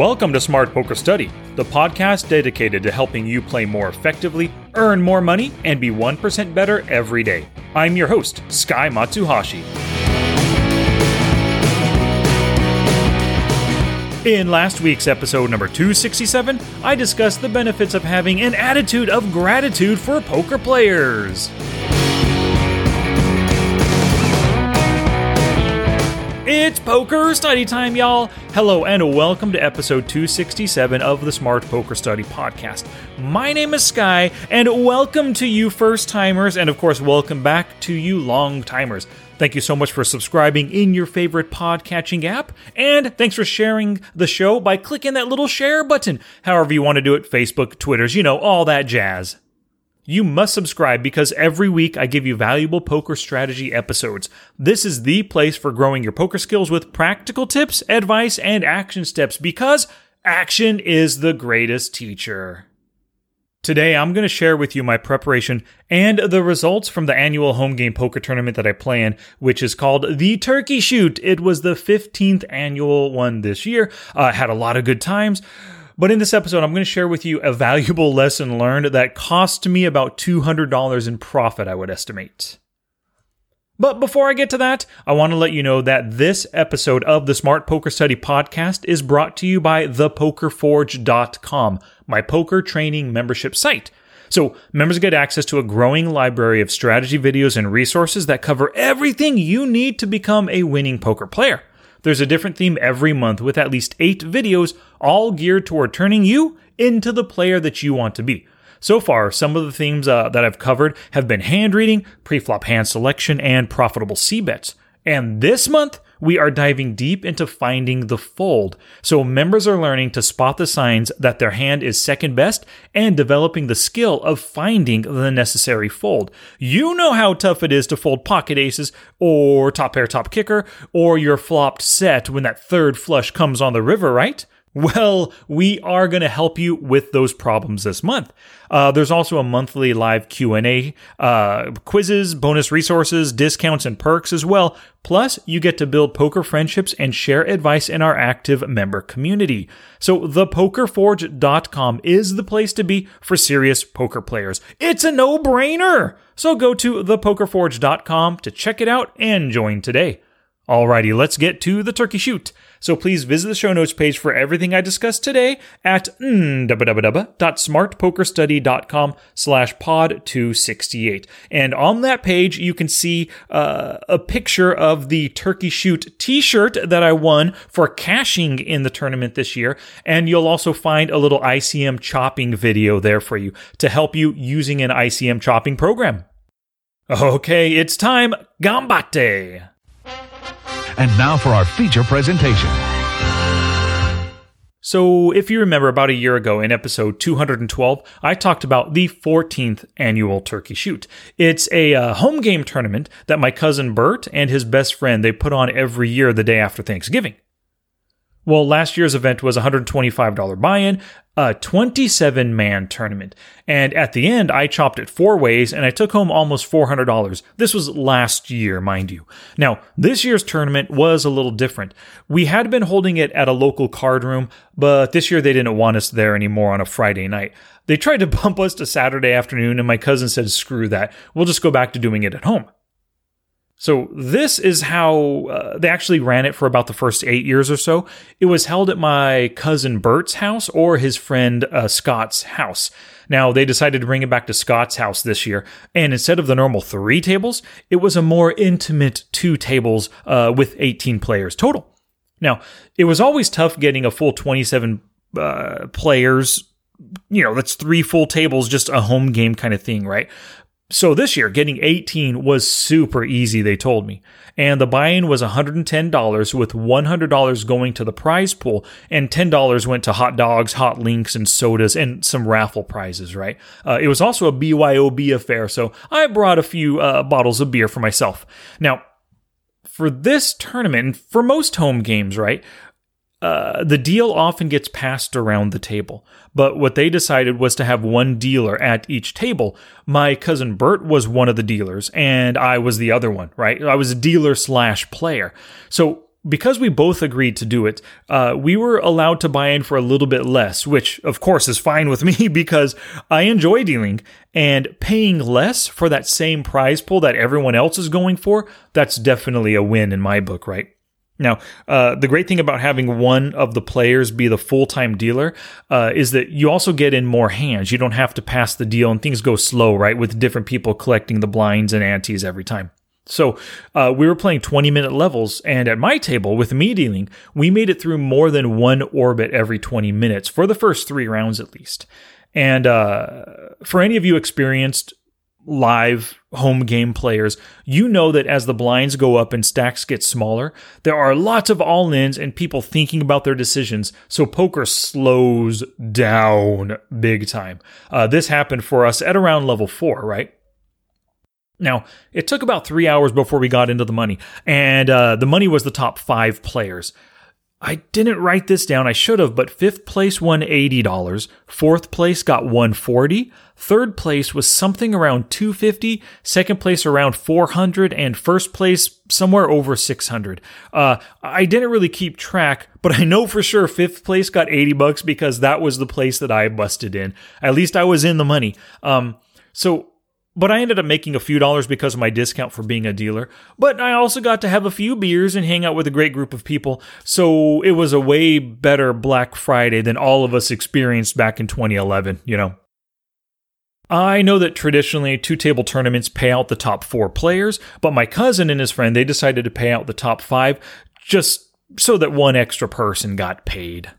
Welcome to Smart Poker Study, the podcast dedicated to helping you play more effectively, earn more money, and be 1% better every day. I'm your host, Sky Matsuhashi. In last week's episode number 267, I discussed the benefits of having an attitude of gratitude for poker players. It's poker study time, y'all. Hello, and welcome to episode 267 of the Smart Poker Study podcast. My name is Sky, and welcome to you first timers, and of course, welcome back to you long timers. Thank you so much for subscribing in your favorite podcatching app, and thanks for sharing the show by clicking that little share button, however you want to do it Facebook, Twitters, you know, all that jazz. You must subscribe because every week I give you valuable poker strategy episodes. This is the place for growing your poker skills with practical tips, advice, and action steps because action is the greatest teacher. Today, I'm going to share with you my preparation and the results from the annual home game poker tournament that I play in, which is called the Turkey Shoot. It was the 15th annual one this year. Uh, had a lot of good times. But in this episode, I'm going to share with you a valuable lesson learned that cost me about $200 in profit, I would estimate. But before I get to that, I want to let you know that this episode of the Smart Poker Study podcast is brought to you by thepokerforge.com, my poker training membership site. So, members get access to a growing library of strategy videos and resources that cover everything you need to become a winning poker player. There's a different theme every month with at least eight videos, all geared toward turning you into the player that you want to be. So far, some of the themes uh, that I've covered have been hand reading, pre-flop hand selection, and profitable C bets. And this month, we are diving deep into finding the fold. So members are learning to spot the signs that their hand is second best and developing the skill of finding the necessary fold. You know how tough it is to fold pocket aces or top pair top kicker or your flopped set when that third flush comes on the river, right? Well, we are going to help you with those problems this month. Uh, there's also a monthly live Q&A, uh, quizzes, bonus resources, discounts, and perks as well. Plus, you get to build poker friendships and share advice in our active member community. So, thepokerforge.com is the place to be for serious poker players. It's a no-brainer! So go to thepokerforge.com to check it out and join today. Alrighty, let's get to the turkey shoot. So please visit the show notes page for everything I discussed today at www.smartpokerstudy.com slash pod 268. And on that page, you can see uh, a picture of the turkey shoot t-shirt that I won for cashing in the tournament this year. And you'll also find a little ICM chopping video there for you to help you using an ICM chopping program. Okay, it's time. Gambate! And now for our feature presentation. So, if you remember about a year ago in episode 212, I talked about the 14th annual Turkey Shoot. It's a uh, home game tournament that my cousin Bert and his best friend they put on every year the day after Thanksgiving. Well, last year's event was $125 buy in, a 27 man tournament. And at the end, I chopped it four ways and I took home almost $400. This was last year, mind you. Now, this year's tournament was a little different. We had been holding it at a local card room, but this year they didn't want us there anymore on a Friday night. They tried to bump us to Saturday afternoon, and my cousin said, screw that. We'll just go back to doing it at home. So this is how uh, they actually ran it for about the first eight years or so. It was held at my cousin Bert's house or his friend uh, Scott's house. Now they decided to bring it back to Scott's house this year, and instead of the normal three tables, it was a more intimate two tables uh, with 18 players total. Now it was always tough getting a full 27 uh, players you know, that's three full tables, just a home game kind of thing, right? So this year, getting 18 was super easy, they told me. And the buy in was $110, with $100 going to the prize pool, and $10 went to hot dogs, hot links, and sodas, and some raffle prizes, right? Uh, it was also a BYOB affair, so I brought a few uh, bottles of beer for myself. Now, for this tournament, and for most home games, right? Uh, the deal often gets passed around the table, but what they decided was to have one dealer at each table. My cousin Bert was one of the dealers, and I was the other one, right? I was a dealer slash player. So because we both agreed to do it, uh, we were allowed to buy in for a little bit less, which of course is fine with me because I enjoy dealing and paying less for that same prize pool that everyone else is going for. That's definitely a win in my book, right? Now, uh, the great thing about having one of the players be the full time dealer uh, is that you also get in more hands. You don't have to pass the deal and things go slow, right? With different people collecting the blinds and antes every time. So uh, we were playing 20 minute levels, and at my table with me dealing, we made it through more than one orbit every 20 minutes for the first three rounds at least. And uh, for any of you experienced live home game players, you know that as the blinds go up and stacks get smaller, there are lots of all ins and people thinking about their decisions. So poker slows down big time. Uh, this happened for us at around level four, right? Now, it took about three hours before we got into the money, and uh, the money was the top five players. I didn't write this down. I should have, but fifth place won $80. Fourth place got 140. Third place was something around 250. Second place around 400 and first place somewhere over 600. Uh, I didn't really keep track, but I know for sure fifth place got 80 bucks because that was the place that I busted in. At least I was in the money. Um, so but I ended up making a few dollars because of my discount for being a dealer. But I also got to have a few beers and hang out with a great group of people. So it was a way better Black Friday than all of us experienced back in 2011, you know. I know that traditionally two table tournaments pay out the top four players, but my cousin and his friend, they decided to pay out the top five just so that one extra person got paid.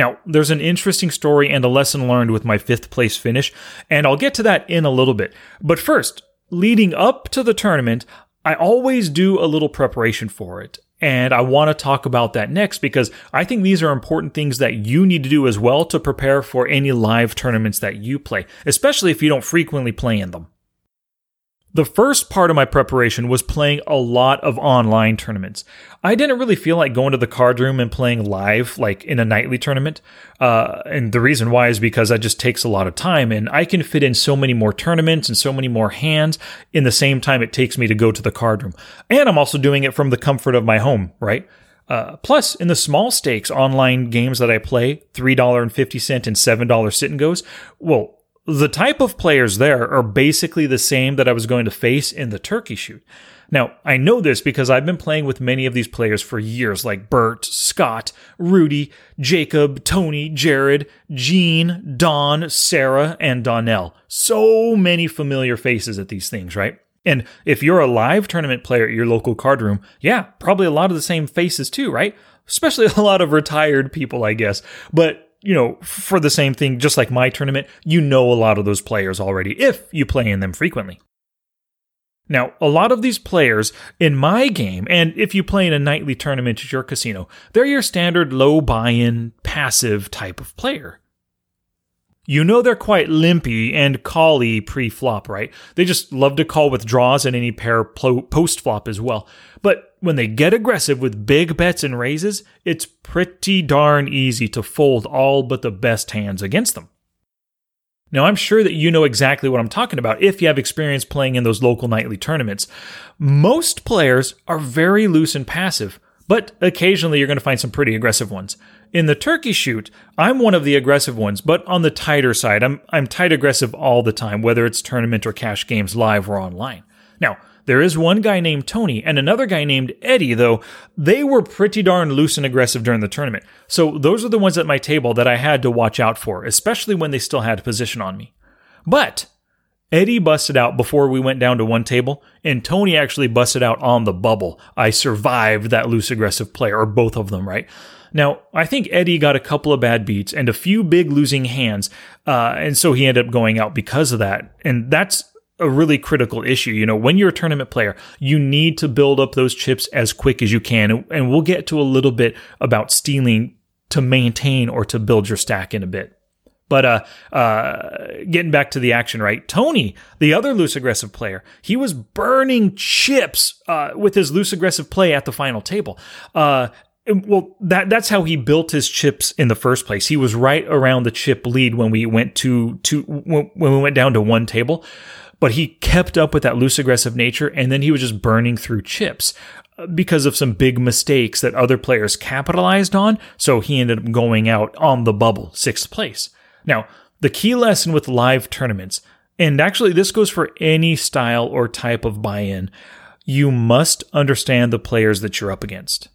Now, there's an interesting story and a lesson learned with my fifth place finish, and I'll get to that in a little bit. But first, leading up to the tournament, I always do a little preparation for it. And I want to talk about that next because I think these are important things that you need to do as well to prepare for any live tournaments that you play, especially if you don't frequently play in them. The first part of my preparation was playing a lot of online tournaments. I didn't really feel like going to the card room and playing live, like in a nightly tournament. Uh, and the reason why is because that just takes a lot of time, and I can fit in so many more tournaments and so many more hands in the same time it takes me to go to the card room. And I'm also doing it from the comfort of my home, right? Uh, plus, in the small stakes online games that I play, $3.50 and $7 sit and goes, well, the type of players there are basically the same that I was going to face in the turkey shoot. Now, I know this because I've been playing with many of these players for years, like Bert, Scott, Rudy, Jacob, Tony, Jared, Gene, Don, Sarah, and Donnell. So many familiar faces at these things, right? And if you're a live tournament player at your local card room, yeah, probably a lot of the same faces too, right? Especially a lot of retired people, I guess. But you know, for the same thing, just like my tournament, you know a lot of those players already if you play in them frequently. Now, a lot of these players in my game, and if you play in a nightly tournament at your casino, they're your standard low buy in, passive type of player. You know they're quite limpy and cally pre flop, right? They just love to call with draws and any pair post flop as well. But when they get aggressive with big bets and raises, it's pretty darn easy to fold all but the best hands against them. Now, I'm sure that you know exactly what I'm talking about if you have experience playing in those local nightly tournaments. Most players are very loose and passive, but occasionally you're going to find some pretty aggressive ones. In the turkey shoot, I'm one of the aggressive ones, but on the tighter side. I'm, I'm tight aggressive all the time, whether it's tournament or cash games live or online. Now, there is one guy named Tony and another guy named Eddie, though they were pretty darn loose and aggressive during the tournament. So those are the ones at my table that I had to watch out for, especially when they still had position on me. But Eddie busted out before we went down to one table, and Tony actually busted out on the bubble. I survived that loose aggressive player, or both of them, right? Now, I think Eddie got a couple of bad beats and a few big losing hands, uh, and so he ended up going out because of that. And that's a really critical issue. You know, when you're a tournament player, you need to build up those chips as quick as you can. And we'll get to a little bit about stealing to maintain or to build your stack in a bit. But uh, uh, getting back to the action, right? Tony, the other loose aggressive player, he was burning chips uh, with his loose aggressive play at the final table. Uh, well, that that's how he built his chips in the first place. He was right around the chip lead when we went to to when we went down to one table but he kept up with that loose aggressive nature and then he was just burning through chips. because of some big mistakes that other players capitalized on, so he ended up going out on the bubble, sixth place. Now, the key lesson with live tournaments, and actually this goes for any style or type of buy in, you must understand the players that you're up against.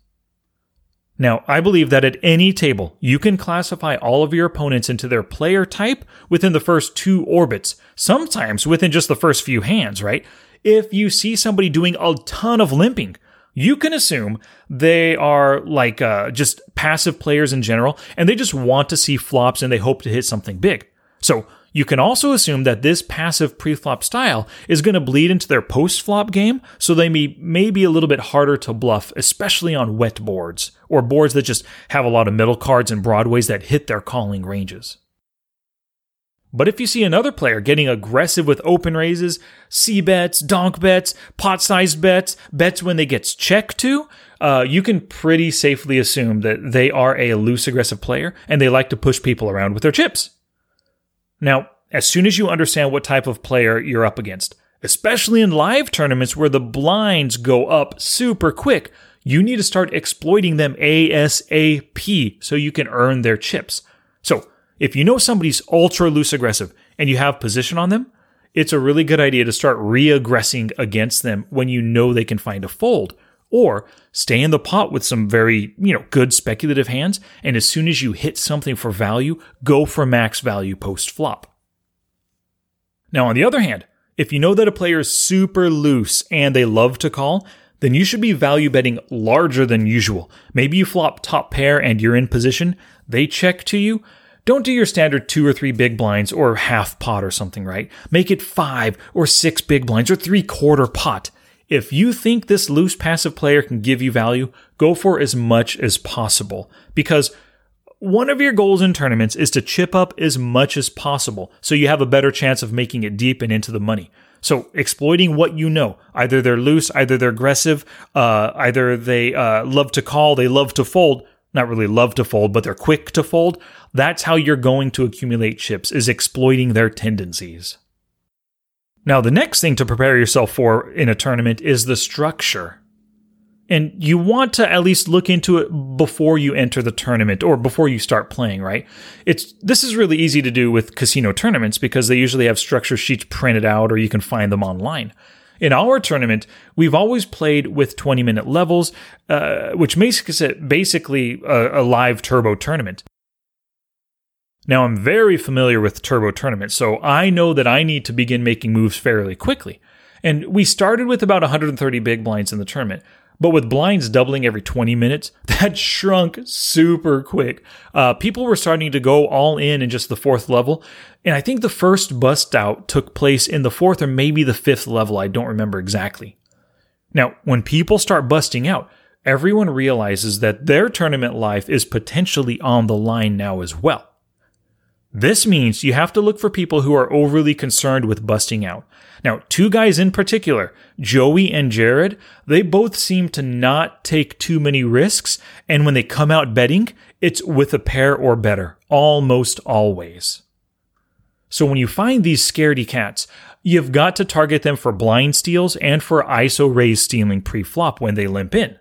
Now, I believe that at any table, you can classify all of your opponents into their player type within the first two orbits, sometimes within just the first few hands, right? If you see somebody doing a ton of limping, you can assume they are like uh, just passive players in general, and they just want to see flops and they hope to hit something big. So you can also assume that this passive preflop style is going to bleed into their post flop game, so they may, may be a little bit harder to bluff, especially on wet boards, or boards that just have a lot of middle cards and broadways that hit their calling ranges. But if you see another player getting aggressive with open raises, C bets, donk bets, pot sized bets, bets when they gets checked to, uh, you can pretty safely assume that they are a loose aggressive player and they like to push people around with their chips. Now, as soon as you understand what type of player you're up against, especially in live tournaments where the blinds go up super quick, you need to start exploiting them ASAP so you can earn their chips. So, if you know somebody's ultra loose aggressive and you have position on them, it's a really good idea to start re-aggressing against them when you know they can find a fold. Or stay in the pot with some very, you know, good speculative hands, and as soon as you hit something for value, go for max value post flop. Now, on the other hand, if you know that a player is super loose and they love to call, then you should be value betting larger than usual. Maybe you flop top pair and you're in position, they check to you. Don't do your standard two or three big blinds or half pot or something, right? Make it five or six big blinds or three quarter pot. If you think this loose passive player can give you value, go for as much as possible because one of your goals in tournaments is to chip up as much as possible so you have a better chance of making it deep and into the money. So exploiting what you know, either they're loose, either they're aggressive, uh, either they uh, love to call, they love to fold. Not really love to fold, but they're quick to fold. That's how you're going to accumulate chips, is exploiting their tendencies. Now, the next thing to prepare yourself for in a tournament is the structure. And you want to at least look into it before you enter the tournament or before you start playing, right? It's this is really easy to do with casino tournaments because they usually have structure sheets printed out or you can find them online. In our tournament, we've always played with 20 minute levels, uh, which makes it basically a, a live turbo tournament. Now, I'm very familiar with turbo tournaments, so I know that I need to begin making moves fairly quickly. And we started with about 130 big blinds in the tournament. But with blinds doubling every 20 minutes, that shrunk super quick. Uh, people were starting to go all in in just the fourth level. And I think the first bust out took place in the fourth or maybe the fifth level. I don't remember exactly. Now, when people start busting out, everyone realizes that their tournament life is potentially on the line now as well. This means you have to look for people who are overly concerned with busting out. Now, two guys in particular, Joey and Jared, they both seem to not take too many risks, and when they come out betting, it's with a pair or better, almost always. So when you find these scaredy cats, you've got to target them for blind steals and for ISO raise stealing pre-flop when they limp in.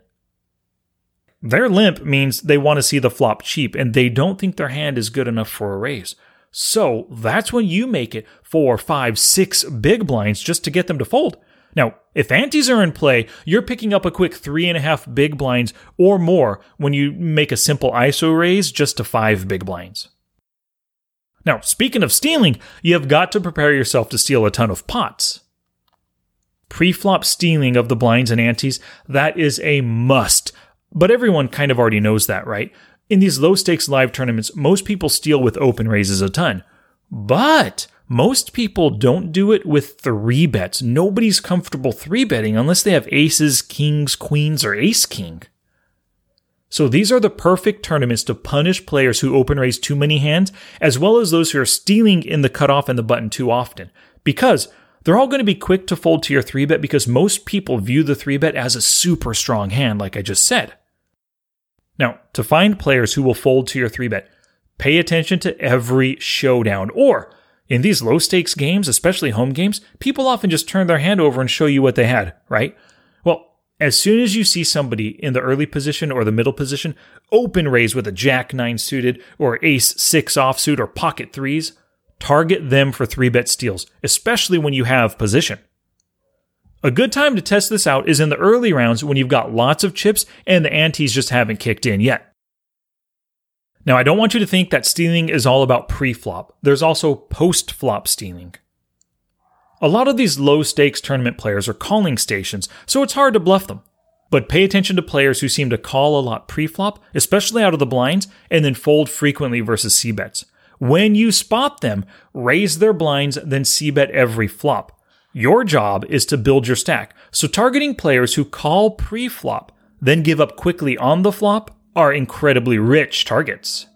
Their limp means they want to see the flop cheap and they don't think their hand is good enough for a raise. So that's when you make it four, five, six big blinds just to get them to fold. Now, if antes are in play, you're picking up a quick three and a half big blinds or more when you make a simple ISO raise just to five big blinds. Now, speaking of stealing, you have got to prepare yourself to steal a ton of pots. Pre-flop stealing of the blinds and antes, that is a must but everyone kind of already knows that, right? In these low stakes live tournaments, most people steal with open raises a ton. But most people don't do it with three bets. Nobody's comfortable three betting unless they have aces, kings, queens, or ace king. So these are the perfect tournaments to punish players who open raise too many hands, as well as those who are stealing in the cutoff and the button too often. Because they're all going to be quick to fold to your three bet because most people view the three bet as a super strong hand, like I just said. Now, to find players who will fold to your 3 bet, pay attention to every showdown. Or, in these low stakes games, especially home games, people often just turn their hand over and show you what they had, right? Well, As soon as you see somebody in the early position or the middle position, open raise with a jack 9 suited or ace 6 offsuit or pocket 3s, target them for 3 bet steals, especially when you have position. A good time to test this out is in the early rounds when you've got lots of chips and the antes just haven't kicked in yet. Now, I don't want you to think that stealing is all about pre flop. There's also post flop stealing. A lot of these low stakes tournament players are calling stations, so it's hard to bluff them. But pay attention to players who seem to call a lot pre-flop, especially out of the blinds, and then fold frequently versus c-bets. When you spot them, raise their blinds, then c-bet every flop. Your job is to build your stack, so targeting players who call pre-flop, then give up quickly on the flop, are incredibly rich targets.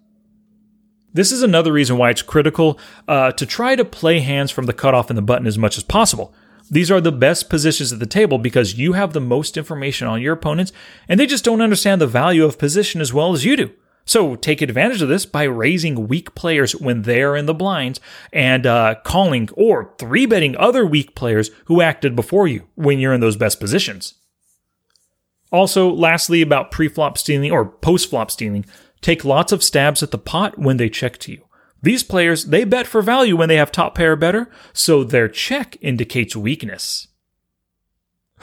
This is another reason why it's critical uh, to try to play hands from the cutoff and the button as much as possible. These are the best positions at the table because you have the most information on your opponents and they just don't understand the value of position as well as you do. So take advantage of this by raising weak players when they're in the blinds and uh, calling or three betting other weak players who acted before you when you're in those best positions. Also, lastly, about pre-flop stealing or post-flop stealing, take lots of stabs at the pot when they check to you. These players, they bet for value when they have top pair better, so their check indicates weakness.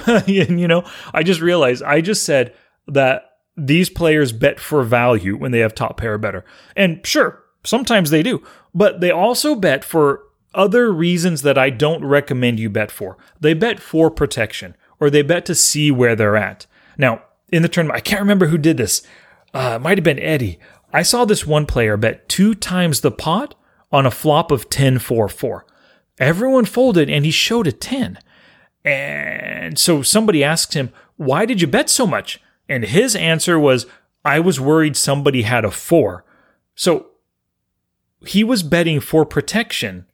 you know, I just realized I just said that these players bet for value when they have top pair better. And sure, sometimes they do, but they also bet for other reasons that I don't recommend you bet for. They bet for protection, or they bet to see where they're at. Now, in the tournament, I can't remember who did this, uh, it might have been Eddie. I saw this one player bet two times the pot on a flop of 10 4 4. Everyone folded and he showed a 10. And so somebody asked him, Why did you bet so much? And his answer was, I was worried somebody had a 4. So he was betting for protection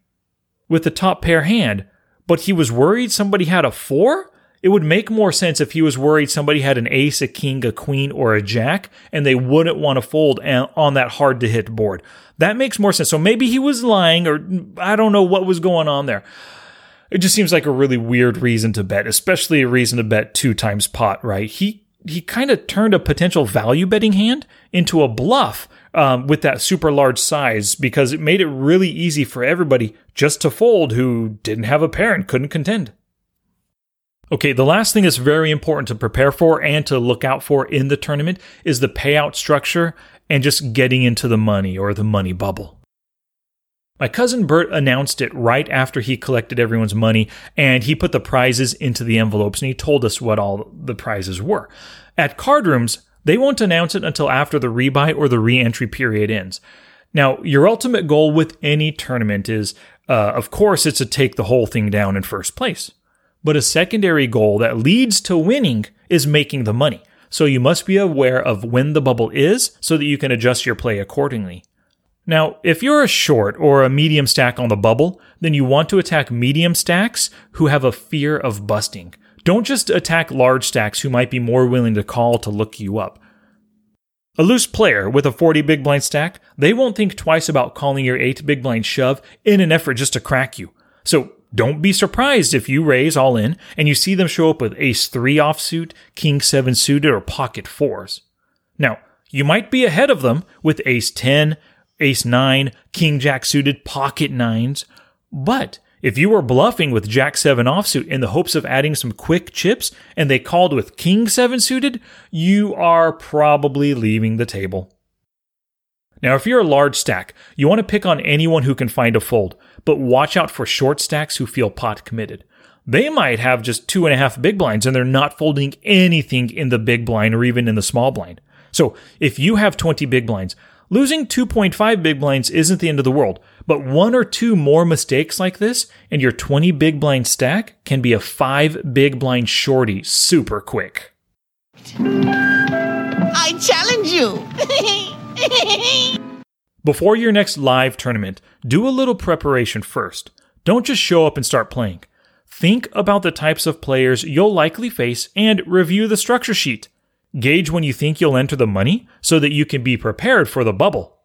with the top pair hand, but he was worried somebody had a 4? It would make more sense if he was worried somebody had an ace, a king, a queen, or a jack, and they wouldn't want to fold on that hard to hit board. That makes more sense. So maybe he was lying, or I don't know what was going on there. It just seems like a really weird reason to bet, especially a reason to bet two times pot, right? He he kind of turned a potential value betting hand into a bluff um, with that super large size because it made it really easy for everybody just to fold who didn't have a pair and couldn't contend. Okay, the last thing that's very important to prepare for and to look out for in the tournament is the payout structure and just getting into the money or the money bubble. My cousin Bert announced it right after he collected everyone's money and he put the prizes into the envelopes and he told us what all the prizes were. At card rooms, they won't announce it until after the rebuy or the re entry period ends. Now, your ultimate goal with any tournament is, uh, of course, it's to take the whole thing down in first place. But a secondary goal that leads to winning is making the money. So you must be aware of when the bubble is so that you can adjust your play accordingly. Now, if you're a short or a medium stack on the bubble, then you want to attack medium stacks who have a fear of busting. Don't just attack large stacks who might be more willing to call to look you up. A loose player with a 40 big blind stack, they won't think twice about calling your 8 big blind shove in an effort just to crack you. So don't be surprised if you raise all in and you see them show up with ace 3 offsuit, king 7 suited, or pocket 4s. Now, you might be ahead of them with ace 10, ace 9, king jack suited, pocket 9s, but if you were bluffing with jack 7 offsuit in the hopes of adding some quick chips and they called with king 7 suited, you are probably leaving the table. Now, if you're a large stack, you want to pick on anyone who can find a fold, but watch out for short stacks who feel pot committed. They might have just two and a half big blinds and they're not folding anything in the big blind or even in the small blind. So if you have 20 big blinds, losing 2.5 big blinds isn't the end of the world, but one or two more mistakes like this and your 20 big blind stack can be a five big blind shorty super quick. I challenge you. Before your next live tournament, do a little preparation first. Don't just show up and start playing. Think about the types of players you'll likely face and review the structure sheet. Gauge when you think you'll enter the money so that you can be prepared for the bubble.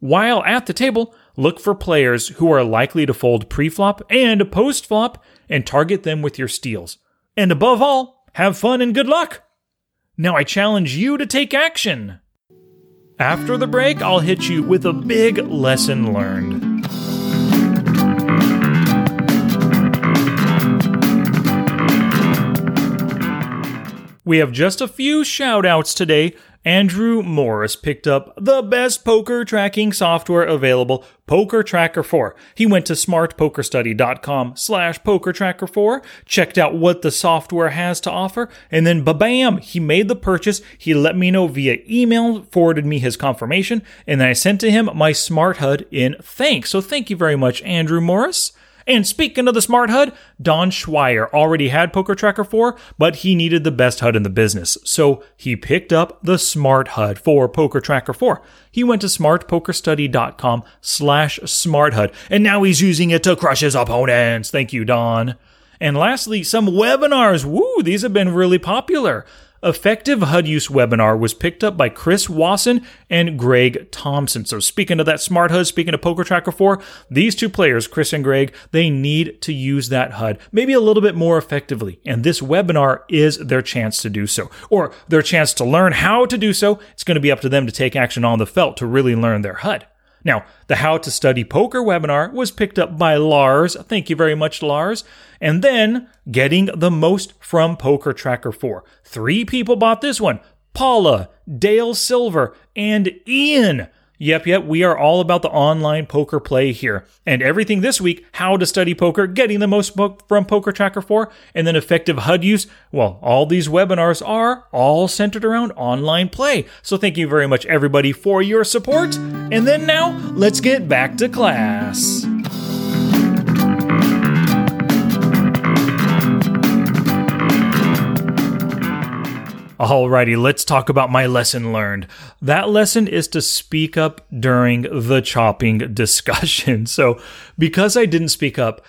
While at the table, look for players who are likely to fold pre-flop and post-flop and target them with your steals. And above all, have fun and good luck! Now I challenge you to take action. After the break, I'll hit you with a big lesson learned. We have just a few shout outs today. Andrew Morris picked up the best poker tracking software available, Poker Tracker 4. He went to smartpokerstudy.com slash pokertracker4, checked out what the software has to offer, and then ba-bam, he made the purchase. He let me know via email, forwarded me his confirmation, and then I sent to him my smart HUD in thanks. So thank you very much, Andrew Morris. And speaking of the smart HUD, Don Schweier already had Poker Tracker 4, but he needed the best HUD in the business. So he picked up the smart HUD for Poker Tracker 4. He went to smartpokerstudy.com slash smart HUD, and now he's using it to crush his opponents. Thank you, Don. And lastly, some webinars. Woo, these have been really popular. Effective HUD use webinar was picked up by Chris Wasson and Greg Thompson. So speaking of that smart HUD, speaking of Poker Tracker 4, these two players, Chris and Greg, they need to use that HUD maybe a little bit more effectively. And this webinar is their chance to do so, or their chance to learn how to do so. It's going to be up to them to take action on the felt to really learn their HUD. Now, the How to Study Poker webinar was picked up by Lars. Thank you very much, Lars. And then getting the most from Poker Tracker 4. Three people bought this one Paula, Dale Silver, and Ian. Yep, yep, we are all about the online poker play here. And everything this week how to study poker, getting the most from Poker Tracker 4, and then effective HUD use. Well, all these webinars are all centered around online play. So thank you very much, everybody, for your support. And then now, let's get back to class. Alrighty, let's talk about my lesson learned. That lesson is to speak up during the chopping discussion. So, because I didn't speak up,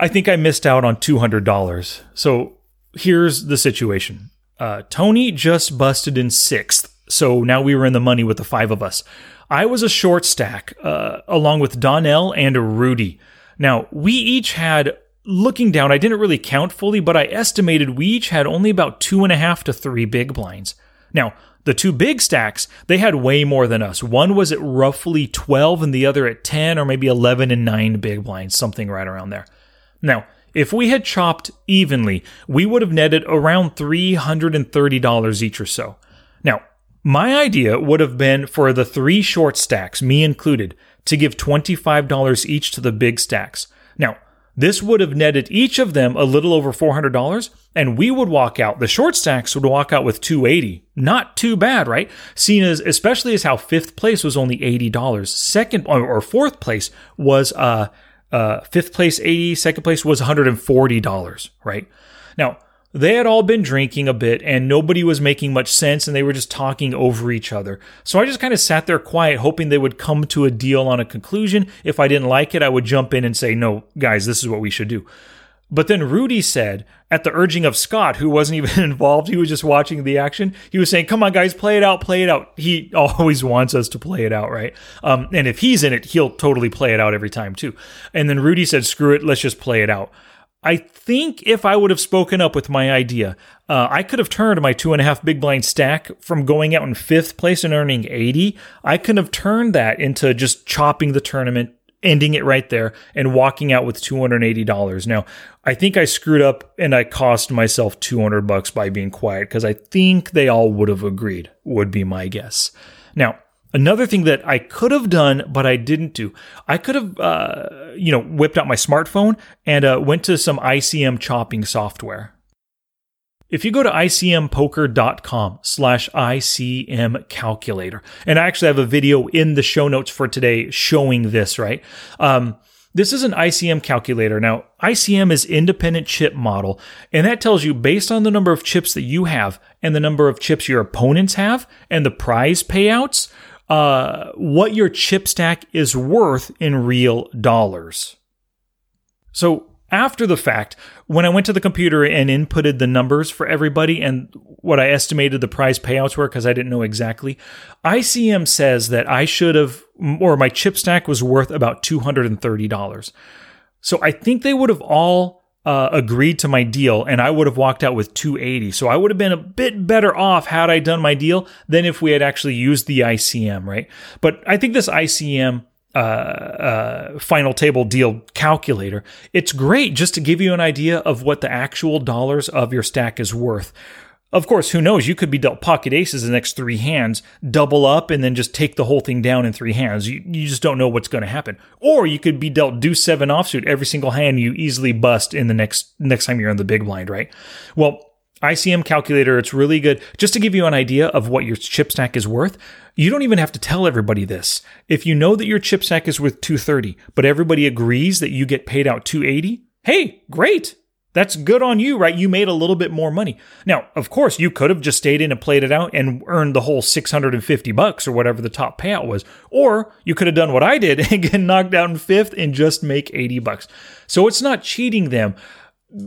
I think I missed out on $200. So, here's the situation uh, Tony just busted in sixth. So now we were in the money with the five of us. I was a short stack, uh, along with Donnell and Rudy. Now, we each had looking down, I didn't really count fully, but I estimated we each had only about two and a half to three big blinds. Now, the two big stacks, they had way more than us. One was at roughly 12 and the other at 10 or maybe 11 and 9 big blinds, something right around there. Now, if we had chopped evenly, we would have netted around $330 each or so. Now, my idea would have been for the three short stacks, me included, to give $25 each to the big stacks. Now, this would have netted each of them a little over $400, and we would walk out, the short stacks would walk out with 280 Not too bad, right? Seen as, especially as how fifth place was only $80. Second, or fourth place was, uh, uh, fifth place 80, second place was $140, right? Now, they had all been drinking a bit and nobody was making much sense and they were just talking over each other. So I just kind of sat there quiet, hoping they would come to a deal on a conclusion. If I didn't like it, I would jump in and say, no, guys, this is what we should do. But then Rudy said, at the urging of Scott, who wasn't even involved, he was just watching the action. He was saying, "Come on, guys, play it out, play it out." He always wants us to play it out, right? Um, and if he's in it, he'll totally play it out every time too. And then Rudy said, "Screw it, let's just play it out." I think if I would have spoken up with my idea, uh, I could have turned my two and a half big blind stack from going out in fifth place and earning 80. I could have turned that into just chopping the tournament, ending it right there, and walking out with $280. Now, I think I screwed up and I cost myself 200 bucks by being quiet because I think they all would have agreed, would be my guess. Now, Another thing that I could have done, but I didn't do, I could have, uh, you know, whipped out my smartphone and uh, went to some ICM chopping software. If you go to icmpoker.com slash ICM calculator, and I actually have a video in the show notes for today showing this, right? Um, this is an ICM calculator. Now, ICM is independent chip model, and that tells you based on the number of chips that you have and the number of chips your opponents have and the prize payouts, uh, what your chip stack is worth in real dollars. So after the fact, when I went to the computer and inputted the numbers for everybody and what I estimated the prize payouts were, because I didn't know exactly, ICM says that I should have, or my chip stack was worth about $230. So I think they would have all uh, agreed to my deal and I would have walked out with 280. So I would have been a bit better off had I done my deal than if we had actually used the ICM, right? But I think this ICM uh, uh, final table deal calculator, it's great just to give you an idea of what the actual dollars of your stack is worth. Of course, who knows? You could be dealt pocket aces the next three hands, double up, and then just take the whole thing down in three hands. You, you just don't know what's going to happen. Or you could be dealt deuce seven offsuit every single hand you easily bust in the next next time you're in the big blind, right? Well, ICM calculator, it's really good. Just to give you an idea of what your chip stack is worth, you don't even have to tell everybody this. If you know that your chip stack is worth 230, but everybody agrees that you get paid out 280, hey, great. That's good on you, right? You made a little bit more money. Now, of course, you could have just stayed in and played it out and earned the whole 650 bucks or whatever the top payout was. Or you could have done what I did and get knocked down fifth and just make 80 bucks. So it's not cheating them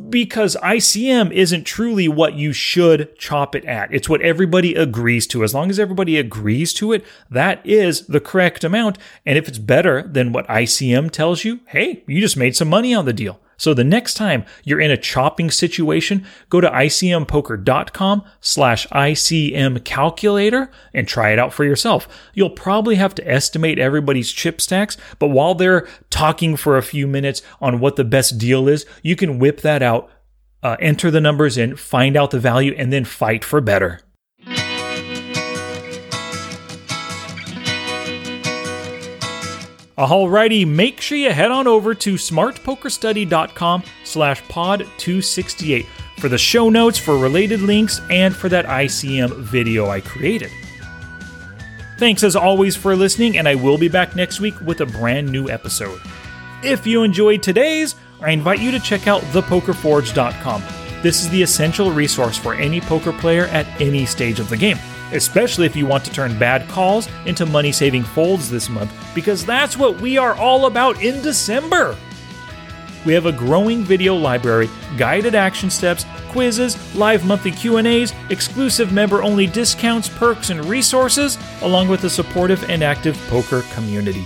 because ICM isn't truly what you should chop it at. It's what everybody agrees to. As long as everybody agrees to it, that is the correct amount. And if it's better than what ICM tells you, hey, you just made some money on the deal. So the next time you're in a chopping situation, go to icmpoker.com slash ICM calculator and try it out for yourself. You'll probably have to estimate everybody's chip stacks, but while they're talking for a few minutes on what the best deal is, you can whip that out, uh, enter the numbers in, find out the value, and then fight for better. Alrighty, make sure you head on over to smartpokerstudy.com slash pod268 for the show notes, for related links, and for that ICM video I created. Thanks as always for listening, and I will be back next week with a brand new episode. If you enjoyed today's, I invite you to check out thepokerforge.com. This is the essential resource for any poker player at any stage of the game especially if you want to turn bad calls into money saving folds this month, because that's what we are all about in December. We have a growing video library, guided action steps, quizzes, live monthly Q&As, exclusive member-only discounts, perks, and resources, along with a supportive and active poker community.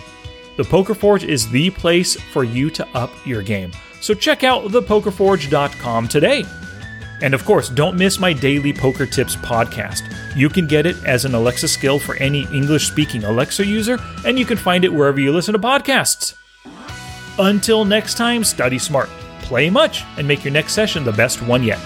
The Poker Forge is the place for you to up your game. So check out thepokerforge.com today. And of course, don't miss my daily Poker Tips podcast. You can get it as an Alexa skill for any English speaking Alexa user, and you can find it wherever you listen to podcasts. Until next time, study smart, play much, and make your next session the best one yet.